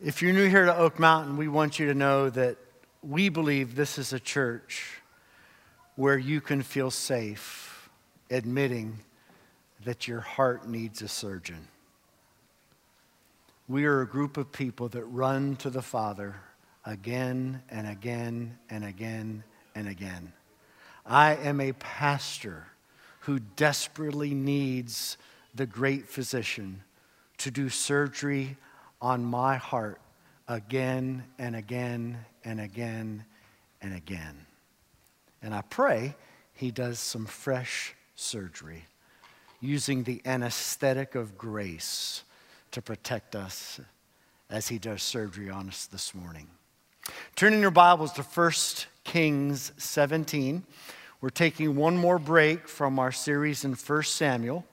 If you're new here to Oak Mountain, we want you to know that we believe this is a church where you can feel safe admitting that your heart needs a surgeon. We are a group of people that run to the Father again and again and again and again. I am a pastor who desperately needs the great physician to do surgery on my heart again and again and again and again. And I pray he does some fresh surgery using the anesthetic of grace to protect us as he does surgery on us this morning. Turning your Bibles to 1 Kings 17. We're taking one more break from our series in 1 Samuel.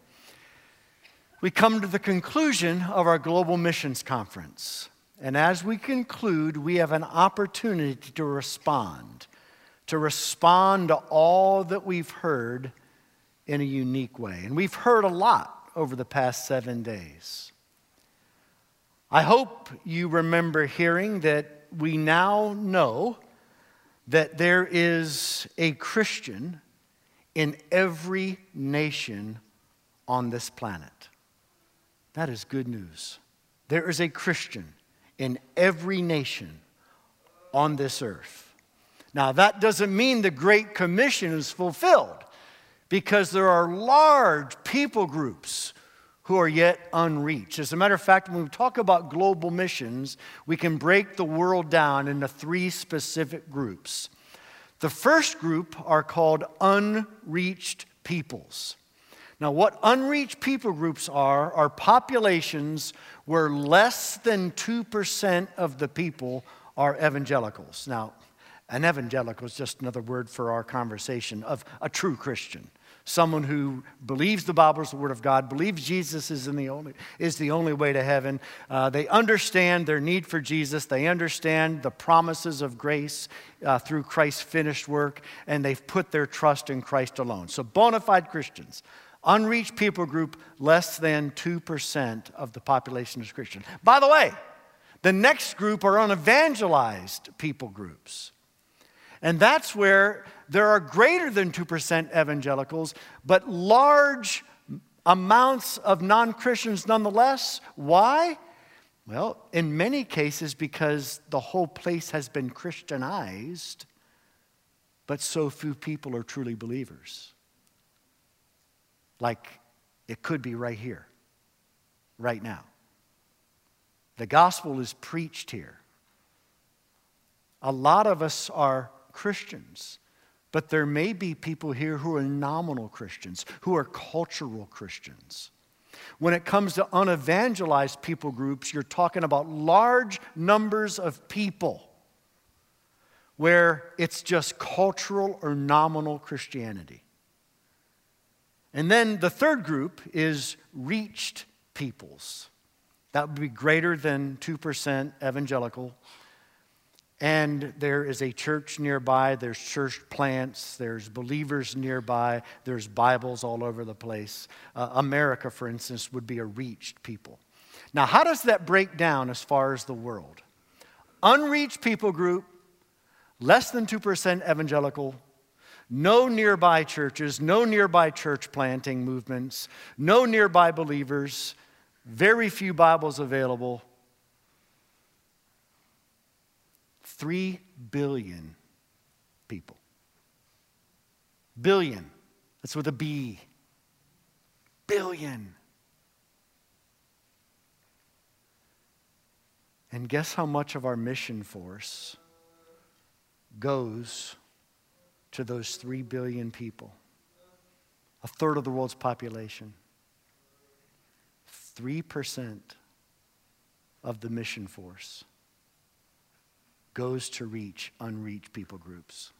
We come to the conclusion of our Global Missions Conference. And as we conclude, we have an opportunity to respond, to respond to all that we've heard in a unique way. And we've heard a lot over the past seven days. I hope you remember hearing that we now know that there is a Christian in every nation on this planet. That is good news. There is a Christian in every nation on this earth. Now, that doesn't mean the Great Commission is fulfilled because there are large people groups who are yet unreached. As a matter of fact, when we talk about global missions, we can break the world down into three specific groups. The first group are called unreached peoples. Now, what unreached people groups are, are populations where less than 2% of the people are evangelicals. Now, an evangelical is just another word for our conversation of a true Christian. Someone who believes the Bible is the Word of God, believes Jesus is, in the, only, is the only way to heaven. Uh, they understand their need for Jesus. They understand the promises of grace uh, through Christ's finished work, and they've put their trust in Christ alone. So, bona fide Christians. Unreached people group, less than 2% of the population is Christian. By the way, the next group are unevangelized people groups. And that's where there are greater than 2% evangelicals, but large amounts of non Christians nonetheless. Why? Well, in many cases, because the whole place has been Christianized, but so few people are truly believers like it could be right here, right now. The gospel is preached here. A lot of us are Christians, but there may be people here who are nominal Christians, who are cultural Christians. When it comes to unevangelized people groups, you're talking about large numbers of people where it's just cultural or nominal Christianity. And then the third group is reached peoples. That would be greater than 2% evangelical. And there is a church nearby, there's church plants, there's believers nearby, there's Bibles all over the place. Uh, America, for instance, would be a reached people. Now, how does that break down as far as the world? Unreached people group, less than 2% evangelical, no nearby churches, no nearby church planting movements, no nearby believers, very few Bibles available. Three billion people. Billion. That's with a B. Billion. And guess how much of our mission force goes to those 3 billion people, a third of the world's population. 3% of the mission force goes to reach unreached people groups.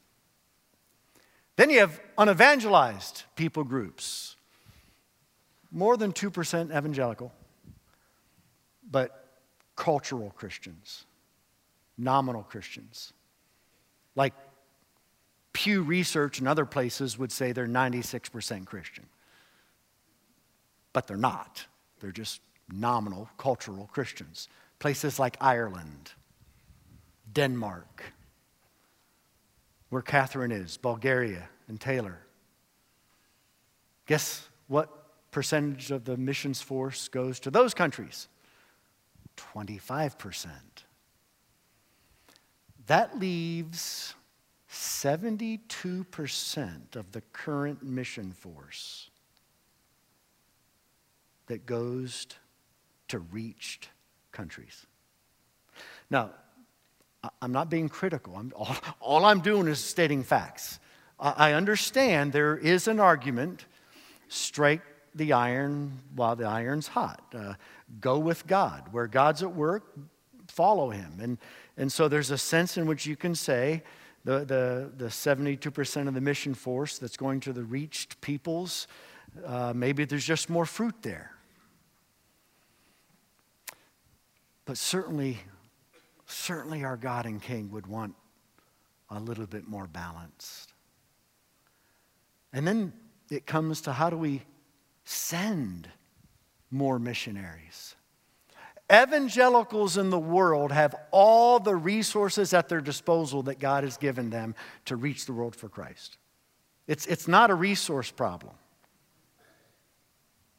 Then you have unevangelized people groups. More than 2% evangelical, but cultural Christians, nominal Christians, like Pew Research and other places would say they're 96% Christian. But they're not. They're just nominal cultural Christians. places like Ireland, Denmark, where Catherine is, Bulgaria, and Taylor. Guess what percentage of the missions force goes to those countries? 25%. That leaves 72% of the current mission force that goes to reached countries. Now, I'm not being critical. I'm, all, all, I'm doing is stating facts. I, I understand there is an argument strike the iron while the iron's hot. Uh, go with God. Where God's at work, follow Him. And, and so there's a sense in which you can say the, the, the 72% of the mission force that's going to the reached peoples, uh, maybe there's just more fruit there. But certainly, certainly our God and King would want a little bit more balanced. And then it comes to how do we send more missionaries? Evangelicals in the world have all the resources at their disposal that God has given them to reach the world for Christ. It's, it's not a resource problem.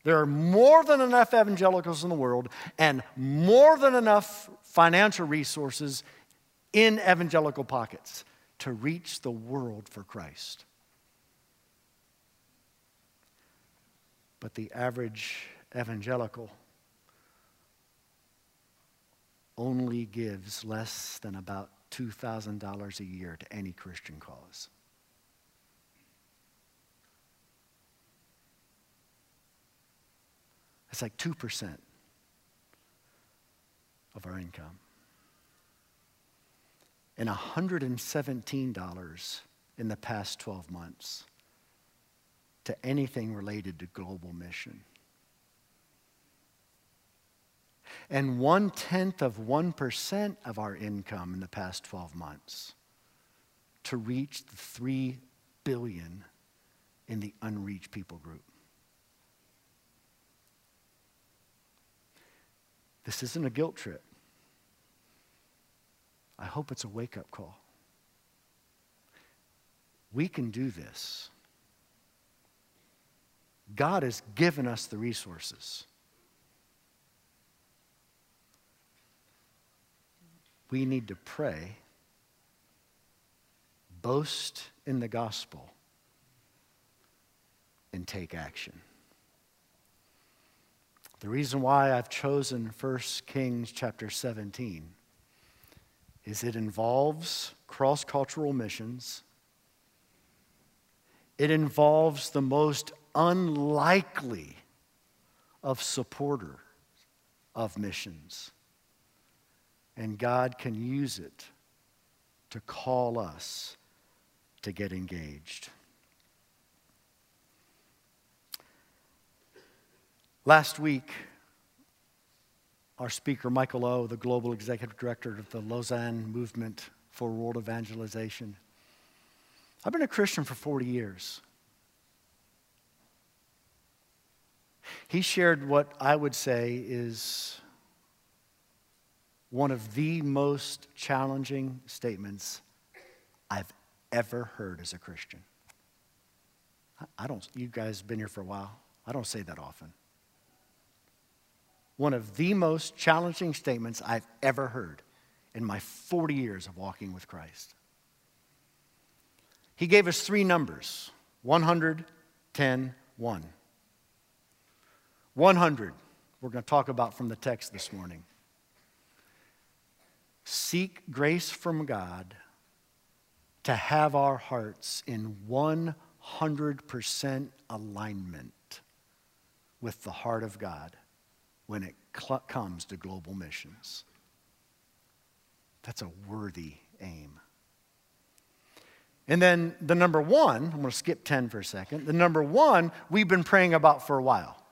There are more than enough evangelicals in the world and more than enough financial resources in evangelical pockets to reach the world for Christ. But the average evangelical only gives less than about $2,000 a year to any Christian cause. It's like 2% of our income. And $117 in the past 12 months to anything related to global mission. And one tenth of 1% of our income in the past 12 months to reach the 3 billion in the unreached people group. This isn't a guilt trip. I hope it's a wake up call. We can do this. God has given us the resources. We need to pray, boast in the gospel, and take action. The reason why I've chosen 1 Kings chapter 17 is it involves cross cultural missions. It involves the most unlikely of supporters of missions. And God can use it to call us to get engaged. Last week, our speaker, Michael O., the global executive director of the Lausanne Movement for World Evangelization. I've been a Christian for 40 years. He shared what I would say is one of the most challenging statements I've ever heard as a Christian. I don't, you guys been here for a while. I don't say that often one of the most challenging statements I've ever heard in my 40 years of walking with Christ. He gave us three numbers 100, 10, 1. 100, we're going to talk about from the text this morning. Seek grace from God to have our hearts in 100% alignment with the heart of God when it cl- comes to global missions. That's a worthy aim. And then the number one, I'm going to skip 10 for a second. The number one we've been praying about for a while,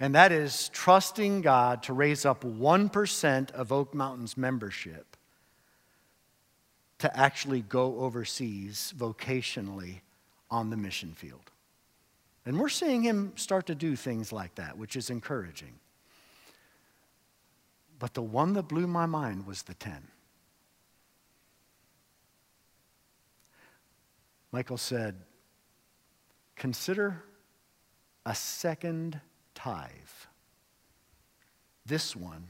and that is trusting God to raise up 1% of Oak Mountain's membership to actually go overseas vocationally on the mission field. And we're seeing him start to do things like that, which is encouraging. But the one that blew my mind was the 10. Michael said, Consider a second tithe. This one,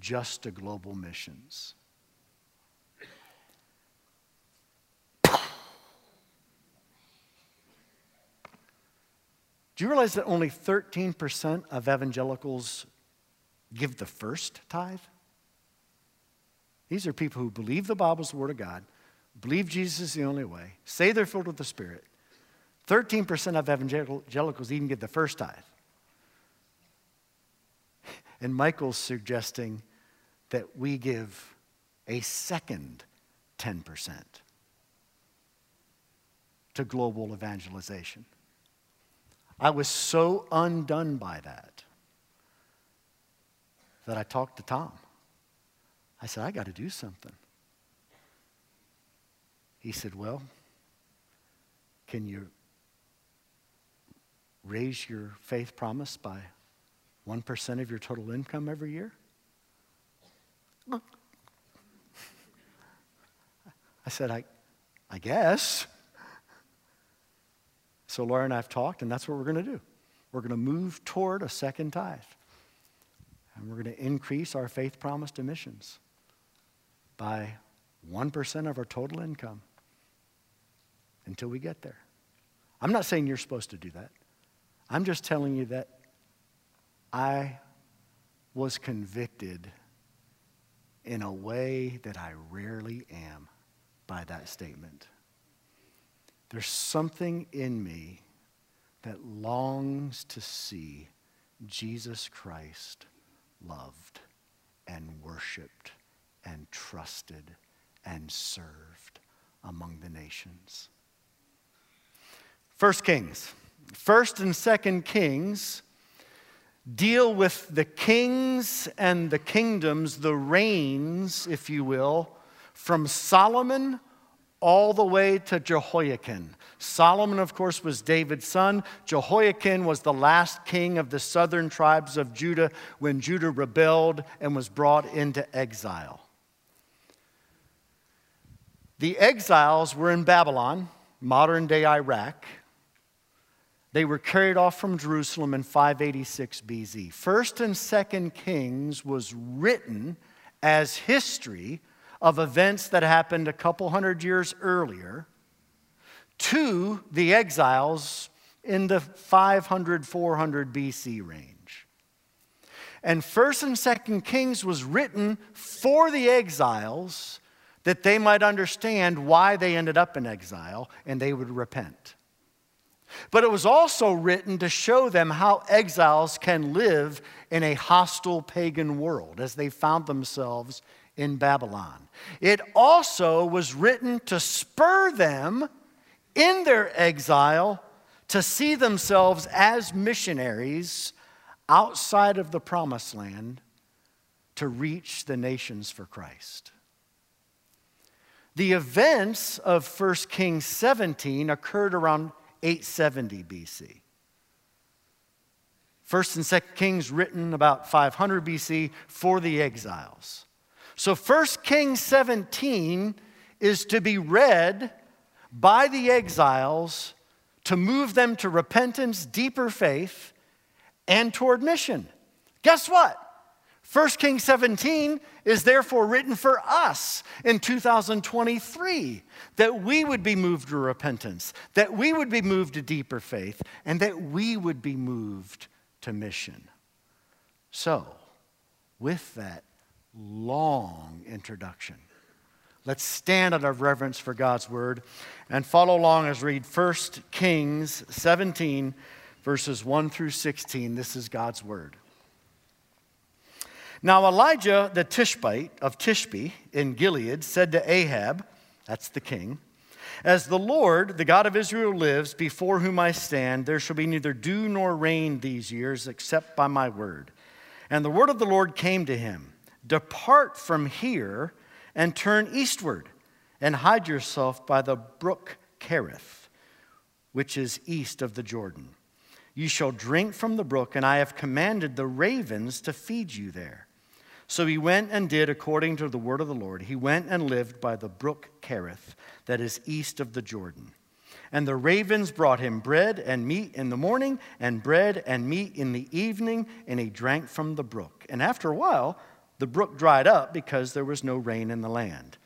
just to global missions. Do you realize that only 13% of evangelicals give the first tithe? These are people who believe the Bible's the Word of God, believe Jesus is the only way, say they're filled with the Spirit. 13% of evangelicals even give the first tithe. And Michael's suggesting that we give a second 10% to global evangelization. I was so undone by that that I talked to Tom. I said, I got to do something. He said, Well, can you raise your faith promise by 1% of your total income every year? I said, I, I guess. So Laura and I have talked, and that's what we're going to do. We're going to move toward a second tithe. And we're going to increase our faith promise to missions by 1% of our total income until we get there. I'm not saying you're supposed to do that. I'm just telling you that I was convicted in a way that I rarely am by that statement. There's something in me that longs to see Jesus Christ loved and worshiped and trusted and served among the nations. First Kings. First and Second Kings deal with the kings and the kingdoms, the reigns, if you will, from Solomon all the way to Jehoiakim. Solomon, of course, was David's son. Jehoiakim was the last king of the southern tribes of Judah when Judah rebelled and was brought into exile. The exiles were in Babylon, modern day Iraq. They were carried off from Jerusalem in 586 BC. First and Second Kings was written as history of events that happened a couple hundred years earlier to the exiles in the 500, 400 BC range. And 1st and 2nd Kings was written for the exiles that they might understand why they ended up in exile and they would repent. But it was also written to show them how exiles can live in a hostile pagan world as they found themselves in Babylon. It also was written to spur them in their exile to see themselves as missionaries outside of the promised land to reach the nations for Christ. The events of 1 Kings 17 occurred around 870 BC. First and Second Kings written about 500 BC for the exiles. So 1 Kings 17 is to be read by the exiles to move them to repentance, deeper faith, and toward mission. Guess what? 1 Kings 17 is therefore written for us in 2023 that we would be moved to repentance, that we would be moved to deeper faith, and that we would be moved to mission. So, with that long introduction. Let's stand out of reverence for God's word and follow along as we read 1 Kings 17, verses 1 through 16. This is God's word. Now, Elijah the Tishbite of Tishbe in Gilead said to Ahab, that's the king, As the Lord, the God of Israel, lives, before whom I stand, there shall be neither dew nor rain these years except by my word. And the word of the Lord came to him. Depart from here and turn eastward and hide yourself by the brook Cherith, which is east of the Jordan. You shall drink from the brook, and I have commanded the ravens to feed you there. So he went and did according to the word of the Lord. He went and lived by the brook Cherith, that is east of the Jordan. And the ravens brought him bread and meat in the morning, and bread and meat in the evening, and he drank from the brook. And after a while, the brook dried up because there was no rain in the land.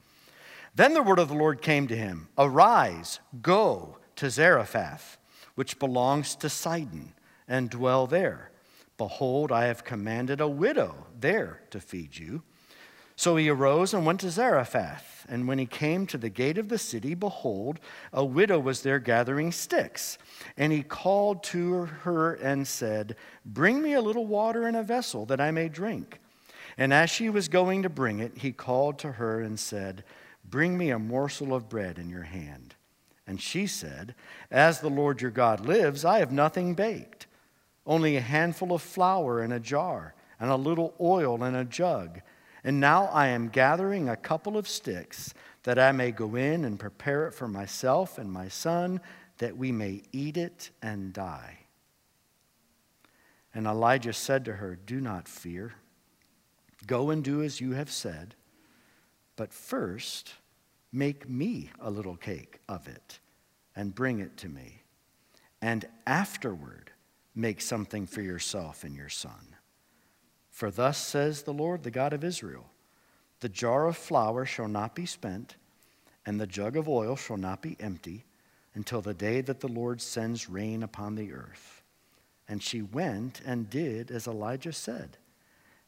Then the word of the Lord came to him Arise, go to Zarephath, which belongs to Sidon, and dwell there. Behold, I have commanded a widow there to feed you. So he arose and went to Zarephath. And when he came to the gate of the city, behold, a widow was there gathering sticks. And he called to her and said, Bring me a little water in a vessel that I may drink. And as she was going to bring it, he called to her and said, Bring me a morsel of bread in your hand. And she said, As the Lord your God lives, I have nothing baked only a handful of flour in a jar, and a little oil in a jug. And now I am gathering a couple of sticks, that I may go in and prepare it for myself and my son, that we may eat it and die. And Elijah said to her, Do not fear. Go and do as you have said, but first make me a little cake of it and bring it to me. And afterward, make something for yourself and your son. For thus says the Lord, the God of Israel The jar of flour shall not be spent, and the jug of oil shall not be empty, until the day that the Lord sends rain upon the earth. And she went and did as Elijah said.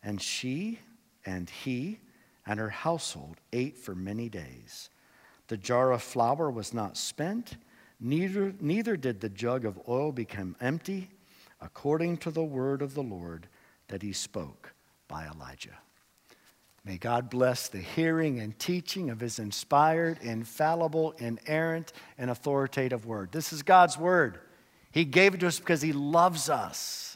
And she and he and her household ate for many days. The jar of flour was not spent, neither, neither did the jug of oil become empty according to the word of the Lord that he spoke by Elijah. May God bless the hearing and teaching of his inspired, infallible, inerrant, and authoritative word. This is God's word. He gave it to us because he loves us.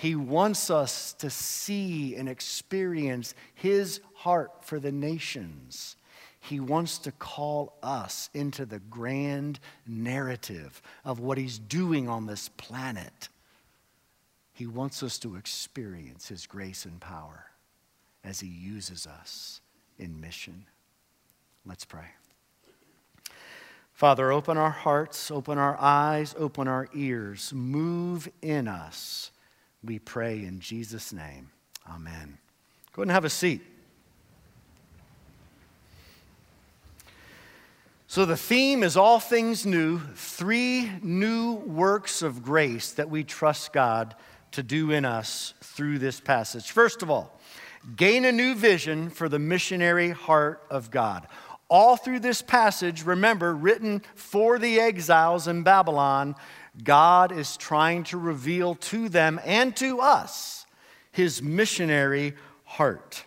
He wants us to see and experience his heart for the nations. He wants to call us into the grand narrative of what he's doing on this planet. He wants us to experience His grace and power as He uses us in mission. Let's pray. Father, open our hearts, open our eyes, open our ears, move in us. We pray in Jesus' name. Amen. Go ahead and have a seat. So, the theme is all things new, three new works of grace that we trust God to do in us through this passage. First of all, gain a new vision for the missionary heart of God. All through this passage, remember, written for the exiles in Babylon, God is trying to reveal to them and to us his missionary heart.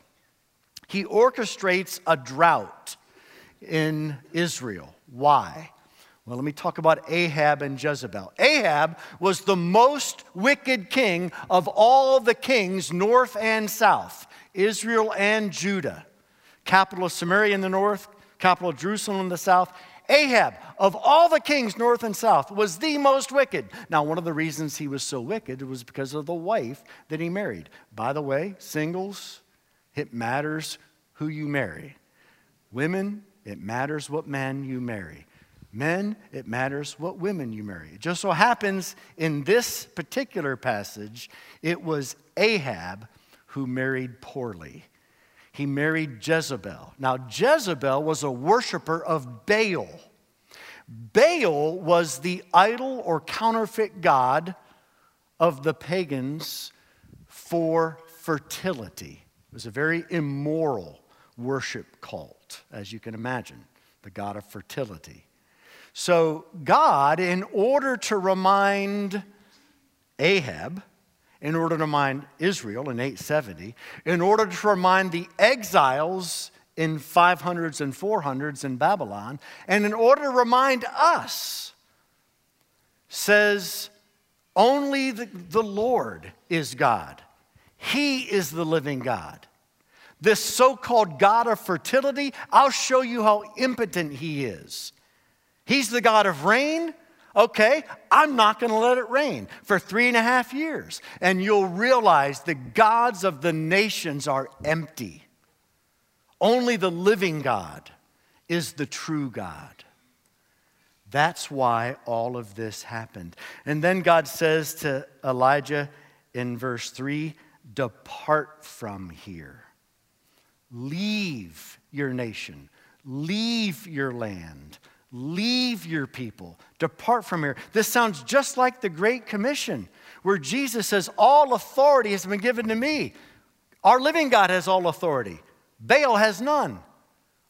He orchestrates a drought in Israel. Why? Well, let me talk about Ahab and Jezebel. Ahab was the most wicked king of all the kings, north and south, Israel and Judah. Capital of Samaria in the north, capital of Jerusalem in the south. Ahab, of all the kings north and south, was the most wicked. Now, one of the reasons he was so wicked was because of the wife that he married. By the way, singles, it matters who you marry. Women, it matters what man you marry. Men, it matters what women you marry. It just so happens in this particular passage, it was Ahab who married poorly. He married Jezebel. Now, Jezebel was a worshiper of Baal. Baal was the idol or counterfeit god of the pagans for fertility. It was a very immoral worship cult, as you can imagine, the god of fertility. So, God, in order to remind Ahab, in order to remind Israel in 870, in order to remind the exiles in 500s and 400s in Babylon, and in order to remind us, says, only the, the Lord is God. He is the living God. This so called God of fertility, I'll show you how impotent he is. He's the God of rain. Okay, I'm not going to let it rain for three and a half years. And you'll realize the gods of the nations are empty. Only the living God is the true God. That's why all of this happened. And then God says to Elijah in verse 3 Depart from here, leave your nation, leave your land Leave your people, depart from here. This sounds just like the Great Commission, where Jesus says, All authority has been given to me. Our living God has all authority, Baal has none.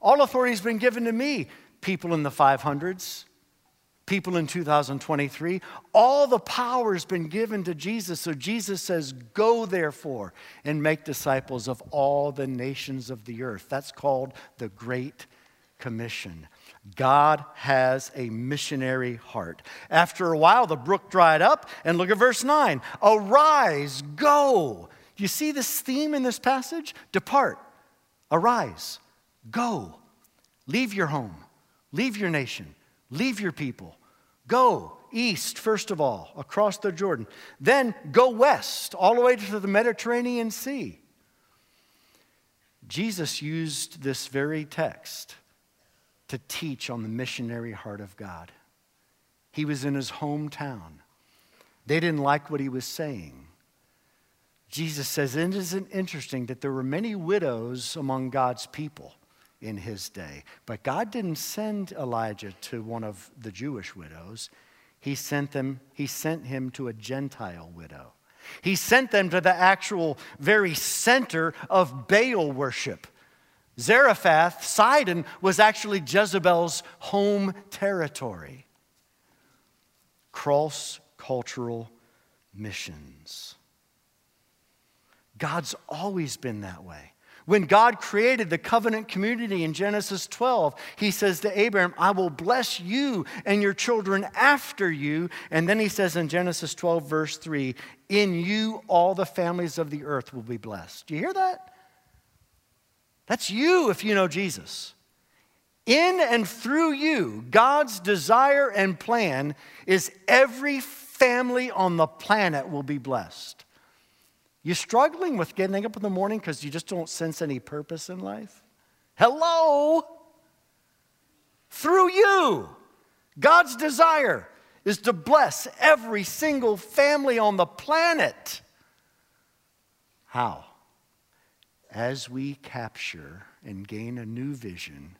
All authority has been given to me. People in the 500s, people in 2023, all the power has been given to Jesus. So Jesus says, Go therefore and make disciples of all the nations of the earth. That's called the Great Commission. God has a missionary heart. After a while, the brook dried up, and look at verse 9 Arise, go. Do you see this theme in this passage? Depart, arise, go. Leave your home, leave your nation, leave your people. Go east, first of all, across the Jordan. Then go west, all the way to the Mediterranean Sea. Jesus used this very text to teach on the missionary heart of God. He was in his hometown. They didn't like what he was saying. Jesus says, It isn't interesting that there were many widows among God's people in his day? But God didn't send Elijah to one of the Jewish widows. He sent, them, he sent him to a Gentile widow. He sent them to the actual very center of Baal worship. Zarephath, Sidon, was actually Jezebel's home territory. Cross cultural missions. God's always been that way. When God created the covenant community in Genesis 12, he says to Abraham, I will bless you and your children after you. And then he says in Genesis 12, verse 3, In you all the families of the earth will be blessed. Do you hear that? That's you if you know Jesus. In and through you, God's desire and plan is every family on the planet will be blessed. You struggling with getting up in the morning because you just don't sense any purpose in life? Hello? Through you, God's desire is to bless every single family on the planet. How? As we capture and gain a new vision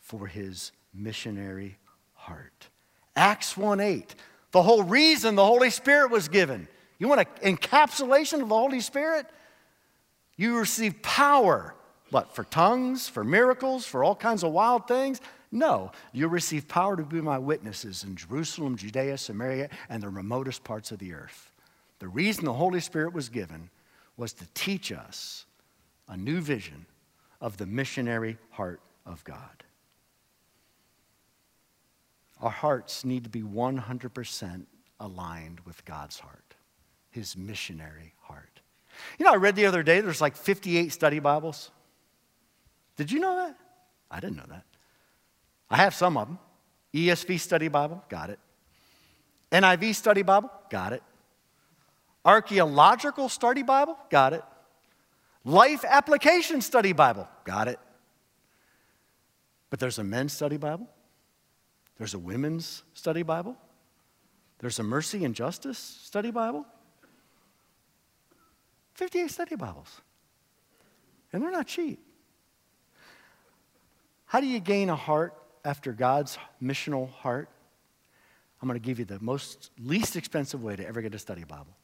for his missionary heart. Acts 1 8, the whole reason the Holy Spirit was given. You want an encapsulation of the Holy Spirit? You receive power. What, for tongues, for miracles, for all kinds of wild things? No, you'll receive power to be my witnesses in Jerusalem, Judea, Samaria, and the remotest parts of the earth. The reason the Holy Spirit was given was to teach us a new vision of the missionary heart of God. Our hearts need to be 100% aligned with God's heart, his missionary heart. You know, I read the other day there's like 58 study Bibles. Did you know that? I didn't know that. I have some of them. ESV study Bible, got it. NIV study Bible, got it. Archaeological study Bible, got it. Life Application Study Bible. Got it. But there's a men's study Bible. There's a women's study Bible. There's a mercy and justice study Bible. 58 study Bibles. And they're not cheap. How do you gain a heart after God's missional heart? I'm going to give you the most least expensive way to ever get a study Bible.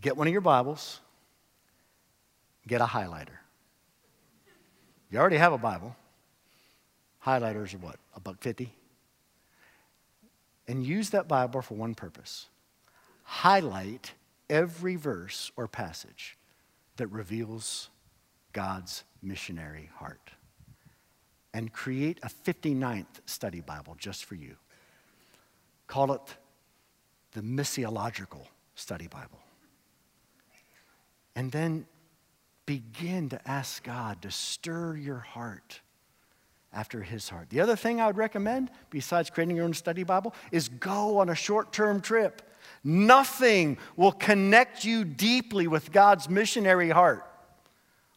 Get one of your Bibles get a highlighter. You already have a Bible. Highlighters are what? A buck fifty? And use that Bible for one purpose. Highlight every verse or passage that reveals God's missionary heart. And create a 59th study Bible just for you. Call it the missiological study Bible. And then begin to ask God to stir your heart after his heart. The other thing I would recommend, besides creating your own study Bible, is go on a short term trip. Nothing will connect you deeply with God's missionary heart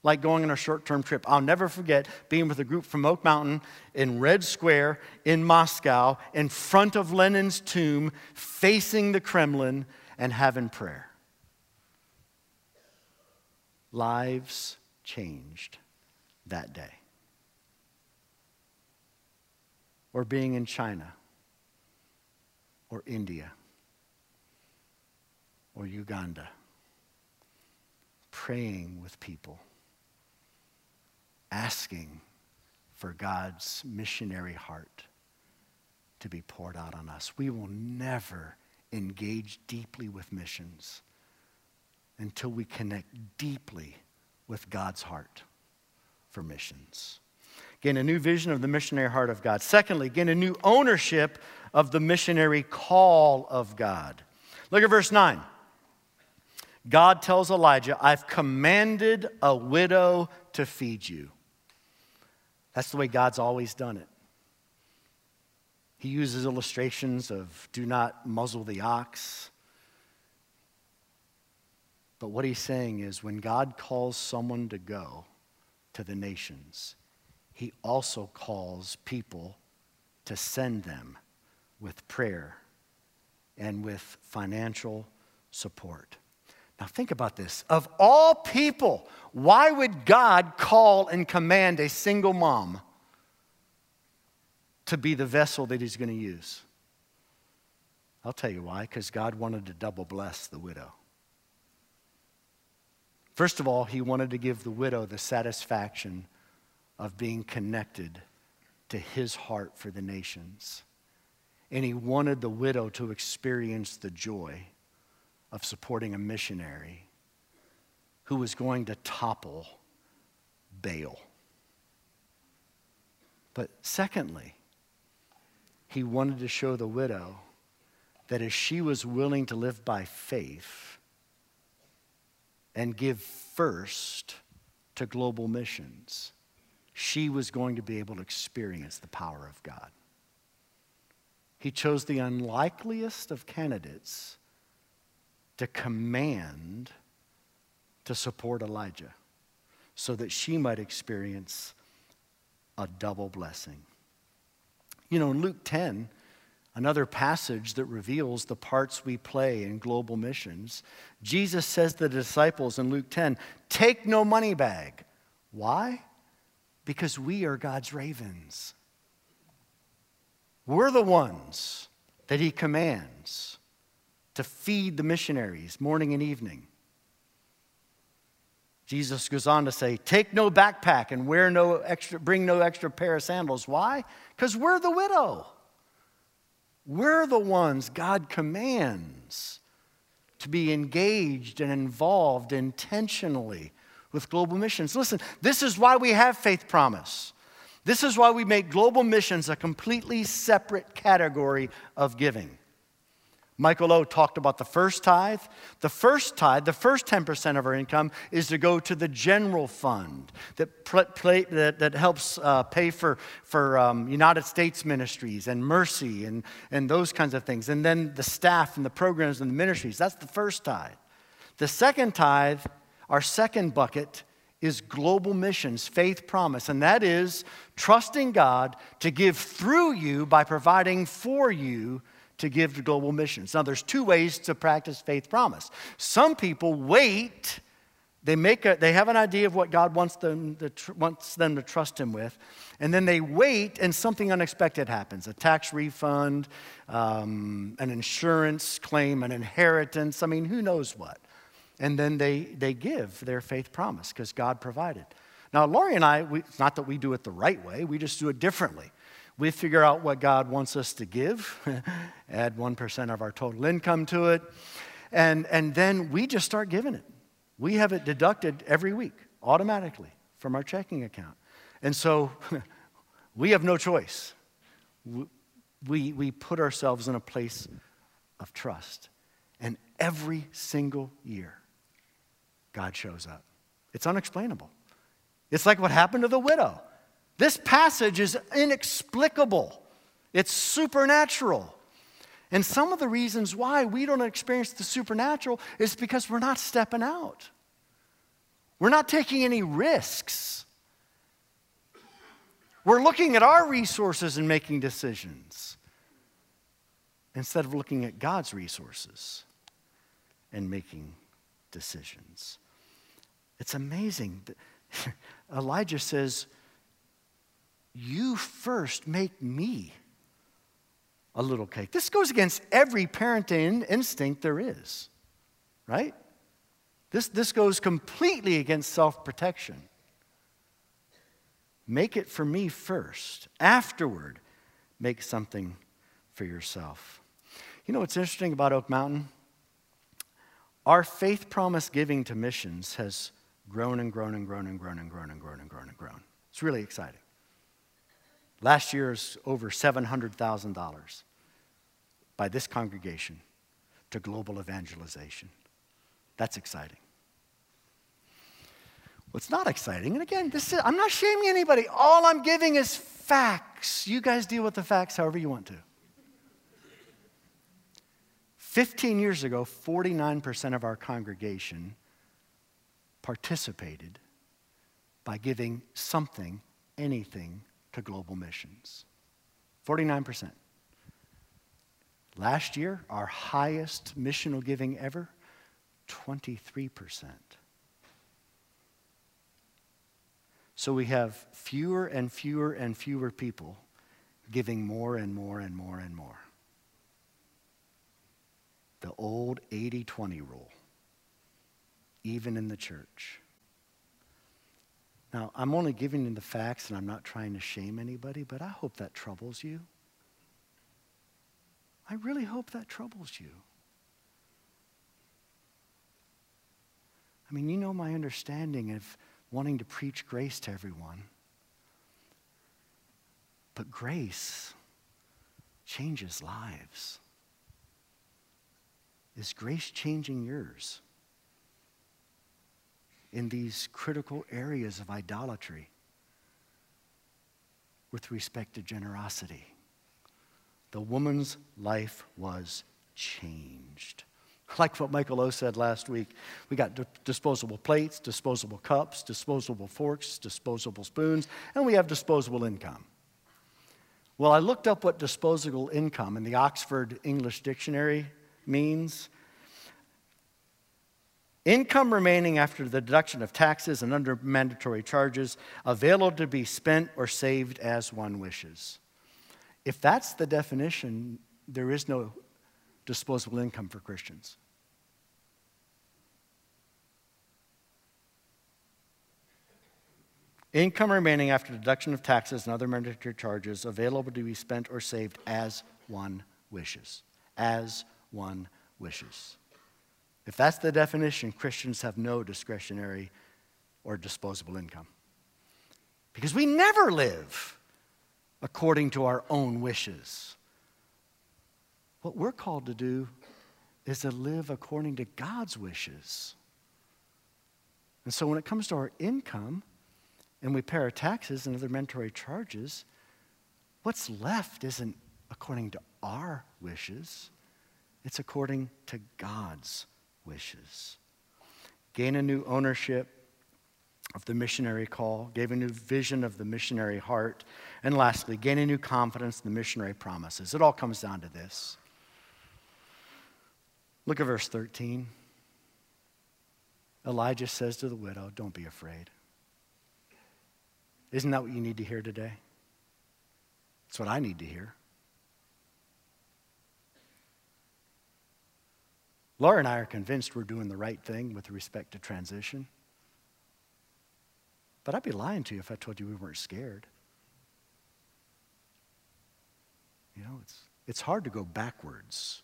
like going on a short term trip. I'll never forget being with a group from Oak Mountain in Red Square in Moscow, in front of Lenin's tomb, facing the Kremlin, and having prayer. Lives changed that day. Or being in China, or India, or Uganda, praying with people asking for God's missionary heart to be poured out on us. We will never engage deeply with missions until we connect deeply with God's heart for missions. Gain a new vision of the missionary heart of God. Secondly, gain a new ownership of the missionary call of God. Look at verse 9. God tells Elijah, I've commanded a widow to feed you. That's the way God's always done it. He uses illustrations of do not muzzle the ox. But what he's saying is when God calls someone to go to the nations, he also calls people to send them with prayer and with financial support. Now, think about this. Of all people, why would God call and command a single mom to be the vessel that he's going to use? I'll tell you why, because God wanted to double bless the widow. First of all, he wanted to give the widow the satisfaction of being connected to his heart for the nations. And he wanted the widow to experience the joy of supporting a missionary who was going to topple Baal. But secondly, he wanted to show the widow that as she was willing to live by faith and give first to global missions, she was going to be able to experience the power of God. He chose the unlikeliest of candidates to command to support Elijah so that she might experience a double blessing. You know, in Luke 10, another passage that reveals the parts we play in global missions, Jesus says to the disciples in Luke 10, Take no money bag. Why? Because we are God's ravens. We're the ones that He commands to feed the missionaries morning and evening. Jesus goes on to say, Take no backpack and wear no extra, bring no extra pair of sandals. Why? Because we're the widow. We're the ones God commands to be engaged and involved intentionally with global missions. Listen, this is why we have faith promise. This is why we make global missions a completely separate category of giving. Michael O talked about the first tithe. The first tithe, the first 10% of our income, is to go to the general fund that, that, that, helps uh, pay for, for um, United States ministries and mercy and, and those kinds of things. And then the staff and the programs and the ministries. That's the first tithe. The second tithe, our second bucket, is global missions, faith promise, and that is trusting God to give through you by providing for you to give to global missions. Now, there's two ways to practice faith promise. Some people wait, they, make a, they have an idea of what God wants them, to, wants them to trust Him with, and then they wait and something unexpected happens a tax refund, um, an insurance claim, an inheritance. I mean, who knows what. And then they, they give their faith promise because God provided. Now, Lori and I, we, it's not that we do it the right way, we just do it differently. We figure out what God wants us to give, add 1% of our total income to it, and, and then we just start giving it. We have it deducted every week automatically from our checking account. And so we have no choice. We, we put ourselves in a place of trust. And every single year, God shows up. It's unexplainable. It's like what happened to the widow. This passage is inexplicable, it's supernatural. And some of the reasons why we don't experience the supernatural is because we're not stepping out. We're not taking any risks. We're looking at our resources and making decisions instead of looking at God's resources and making decisions. It's amazing. Elijah says, You first make me a little cake. This goes against every parenting instinct there is, right? This, this goes completely against self protection. Make it for me first. Afterward, make something for yourself. You know what's interesting about Oak Mountain? Our faith promise giving to missions has grown and grown and grown and grown and grown and grown and grown and grown. It's really exciting. Last year is over $700,000 by this congregation to global evangelization. That's exciting. What's not exciting, and again, this is, I'm not shaming anybody. All I'm giving is facts. You guys deal with the facts however you want to. 15 years ago, 49% of our congregation participated by giving something, anything, to global missions. 49%. Last year, our highest missional giving ever, 23%. So we have fewer and fewer and fewer people giving more and more and more and more. The old 80 20 rule, even in the church. Now, I'm only giving you the facts and I'm not trying to shame anybody, but I hope that troubles you. I really hope that troubles you. I mean, you know my understanding of wanting to preach grace to everyone. But grace changes lives. Is grace changing yours in these critical areas of idolatry with respect to generosity? the woman's life was changed. Like what Michael O said last week, we got disposable plates, disposable cups, disposable forks, disposable spoons, and we have disposable income. Well, I looked up what disposable income in the Oxford English Dictionary means. Income remaining after the deduction of taxes and under mandatory charges, available to be spent or saved as one wishes. If that's the definition, there is no disposable income for Christians. Income remaining after deduction of taxes and other mandatory charges available to be spent or saved as one wishes. As one wishes. If that's the definition, Christians have no discretionary or disposable income. Because we never live according to our own wishes. What we're called to do is to live according to God's wishes. And so when it comes to our income and we pay our taxes and other mandatory charges, what's left isn't according to our wishes, it's according to God's wishes. Gain a new ownership of the missionary call, gave a new vision of the missionary heart, and lastly, gain a new confidence in the missionary promises. It all comes down to this. Look at verse 13. Elijah says to the widow, Don't be afraid. Isn't that what you need to hear today? It's what I need to hear. Laura and I are convinced we're doing the right thing with respect to transition. But I'd be lying to you if I told you we weren't scared. You know, it's, it's hard to go backwards,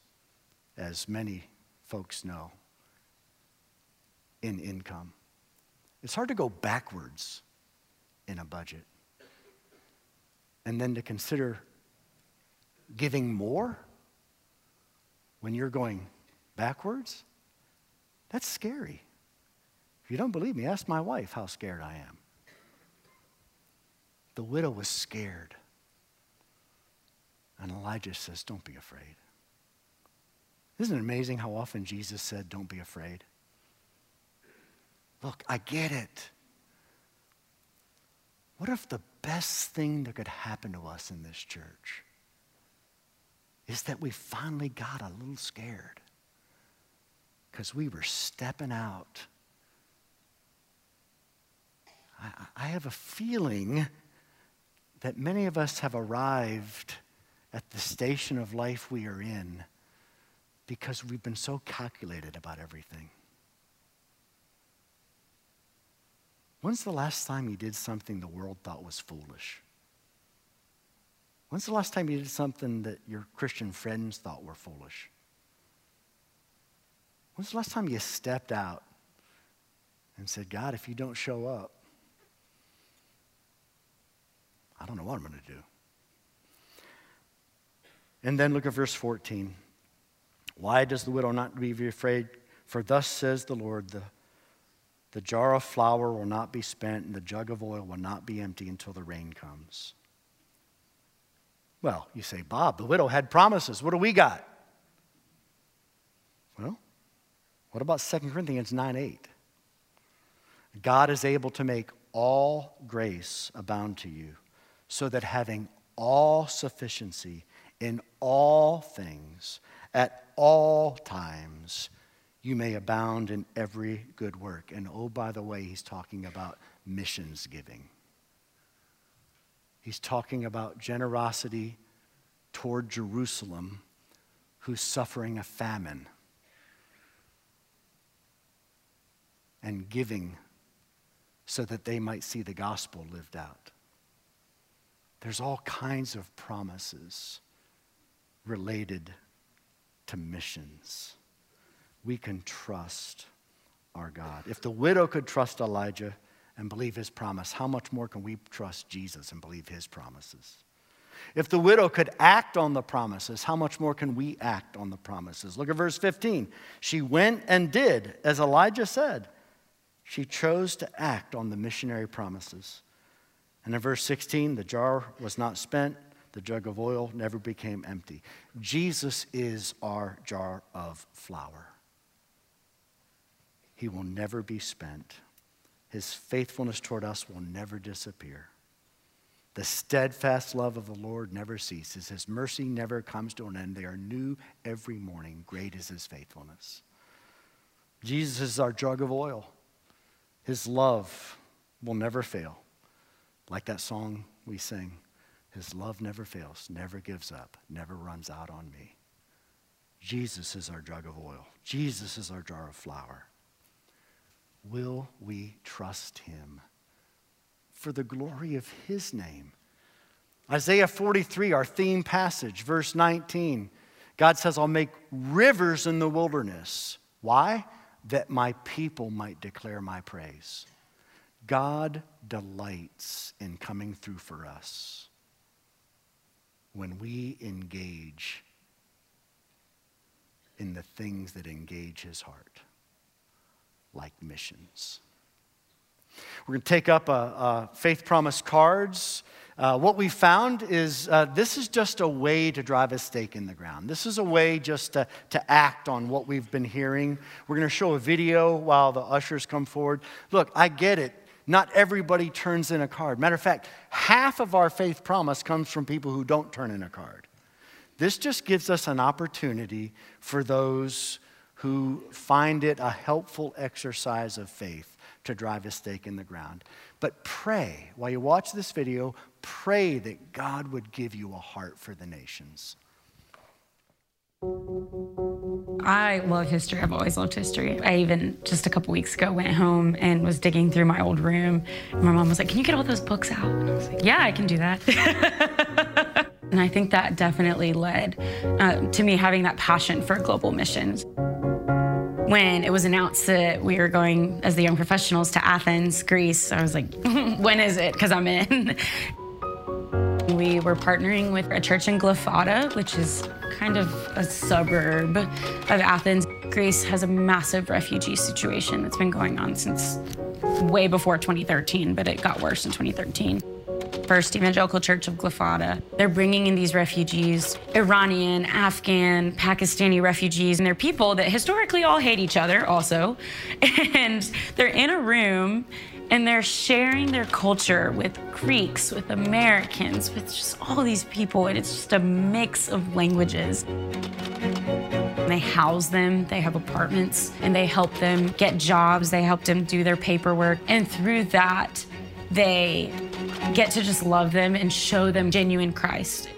as many folks know, in income. It's hard to go backwards in a budget. And then to consider giving more when you're going backwards, that's scary. If you don't believe me, ask my wife how scared I am. The widow was scared. And Elijah says, Don't be afraid. Isn't it amazing how often Jesus said, Don't be afraid? Look, I get it. What if the best thing that could happen to us in this church is that we finally got a little scared because we were stepping out? I, I have a feeling that many of us have arrived at the station of life we are in because we've been so calculated about everything. When's the last time you did something the world thought was foolish? When's the last time you did something that your Christian friends thought were foolish? When's the last time you stepped out and said, God, if you don't show up, I don't know what I'm going to do. And then look at verse 14. Why does the widow not be afraid? For thus says the Lord, the the jar of flour will not be spent, and the jug of oil will not be empty until the rain comes. Well, you say, Bob, the widow had promises. What do we got? Well, what about 2 Corinthians 9 8? God is able to make all grace abound to you, so that having all sufficiency in all things, at all times, you may abound in every good work. And oh, by the way, he's talking about missions giving. He's talking about generosity toward Jerusalem, who's suffering a famine, and giving so that they might see the gospel lived out. There's all kinds of promises related to missions we can trust our God. If the widow could trust Elijah and believe his promise, how much more can we trust Jesus and believe his promises? If the widow could act on the promises, how much more can we act on the promises? Look at verse 15. She went and did as Elijah said. She chose to act on the missionary promises. And in verse 16, the jar was not spent, the jug of oil never became empty. Jesus is our jar of flour. He will never be spent. His faithfulness toward us will never disappear. The steadfast love of the Lord never ceases. His mercy never comes to an end. They are new every morning. Great is his faithfulness. Jesus is our jug of oil. His love will never fail. Like that song we sing His love never fails, never gives up, never runs out on me. Jesus is our jug of oil. Jesus is our jar of flour. Will we trust him for the glory of his name? Isaiah 43, our theme passage, verse 19. God says, I'll make rivers in the wilderness. Why? That my people might declare my praise. God delights in coming through for us when we engage in the things that engage his heart like missions. We're going to take up a, a faith promise cards. Uh, what we found is uh, this is just a way to drive a stake in the ground. This is a way just to, to act on what we've been hearing. We're going to show a video while the ushers come forward. Look, I get it. Not everybody turns in a card. Matter of fact, half of our faith promise comes from people who don't turn in a card. This just gives us an opportunity for those who find it a helpful exercise of faith to drive a stake in the ground. But pray, while you watch this video, pray that God would give you a heart for the nations. I love history. I've always loved history. I even just a couple weeks ago went home and was digging through my old room. and My mom was like, Can you get all those books out? And I was like, Yeah, I can do that. and I think that definitely led uh, to me having that passion for global missions when it was announced that we were going as the young professionals to Athens, Greece, I was like, when is it? Because I'm in. We were partnering with a church in Glyfada, which is kind of a suburb of Athens. Greece has a massive refugee situation that's been going on since way before 2013, but it got worse in 2013. First Evangelical Church of Glyfada. They're bringing in these refugees, Iranian, Afghan, Pakistani refugees, and they're people that historically all hate each other also. And they're in a room and they're sharing their culture with Greeks, with Americans, with just all these people, and it's just a mix of languages. They house them, they have apartments, and they help them get jobs, they help them do their paperwork, and through that, they get to just love them and show them genuine Christ.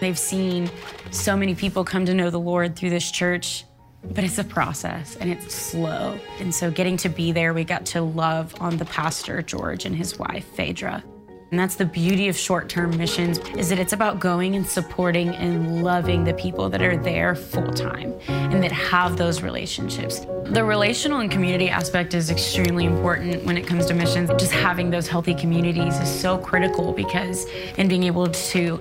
They've seen so many people come to know the Lord through this church, but it's a process and it's slow. And so getting to be there, we got to love on the pastor, George, and his wife, Phaedra. And that's the beauty of short-term missions is that it's about going and supporting and loving the people that are there full time and that have those relationships. The relational and community aspect is extremely important when it comes to missions. Just having those healthy communities is so critical because in being able to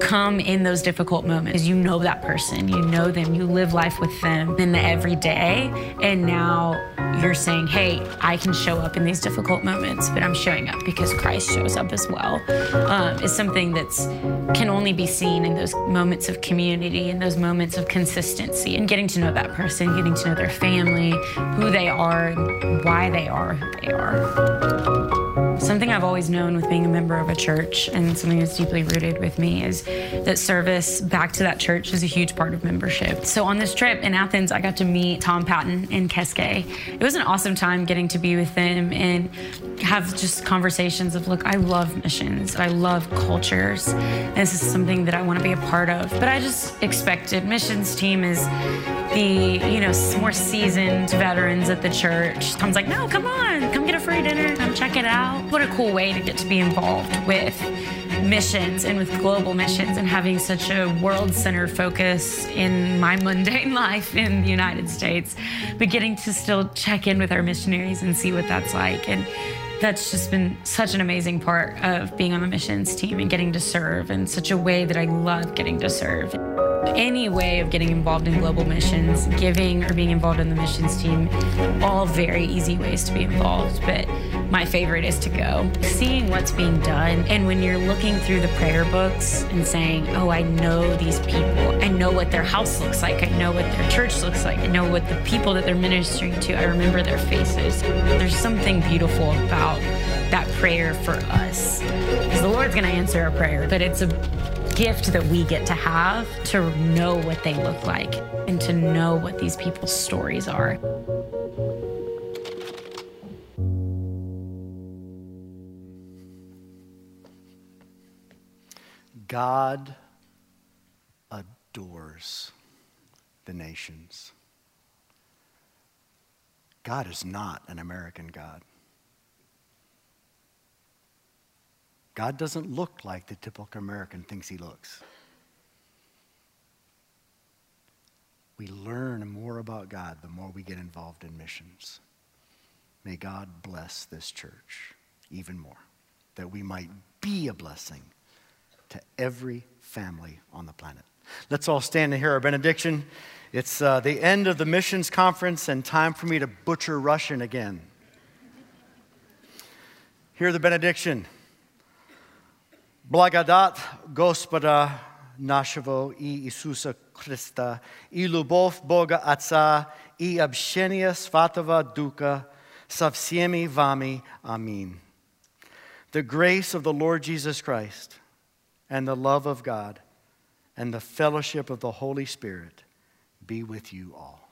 come in those difficult moments, you know that person, you know them, you live life with them in the everyday, and now you're saying, hey, I can show up in these difficult moments, but I'm showing up because Christ shows up as well, um, is something that's can only be seen in those moments of community and those moments of consistency and getting to know that person, getting to know their family, who they are, why they are who they are. Something I've always known with being a member of a church and something that's deeply rooted with me is that service back to that church is a huge part of membership. So on this trip in Athens, I got to meet Tom Patton and Keske. It was an awesome time getting to be with them and have just conversations of, look, I love missions. I love cultures. and This is something that I want to be a part of. But I just expected missions team is the, you know, more seasoned veterans at the church. Tom's like, no, come on, come get a free dinner, come check it out. What a cool way to get to be involved with missions and with global missions and having such a world centered focus in my mundane life in the United States, but getting to still check in with our missionaries and see what that's like. And that's just been such an amazing part of being on the missions team and getting to serve in such a way that I love getting to serve. Any way of getting involved in global missions, giving or being involved in the missions team, all very easy ways to be involved. But my favorite is to go. Seeing what's being done, and when you're looking through the prayer books and saying, Oh, I know these people, I know what their house looks like, I know what their church looks like, I know what the people that they're ministering to, I remember their faces. There's something beautiful about that prayer for us. Because the Lord's going to answer our prayer, but it's a gift that we get to have to know what they look like and to know what these people's stories are. God adores the nations. God is not an American God. God doesn't look like the typical American thinks he looks. We learn more about God the more we get involved in missions. May God bless this church even more, that we might be a blessing to every family on the planet. Let's all stand and hear our benediction. It's uh, the end of the missions conference and time for me to butcher Russian again. Hear the benediction. Благодать Господа нашего и Иисуса Христа, и любовь Бога Отца, и общение Святого Духа со всеми вами. Аминь. The grace of the Lord Jesus Christ and the love of God and the fellowship of the Holy Spirit be with you all.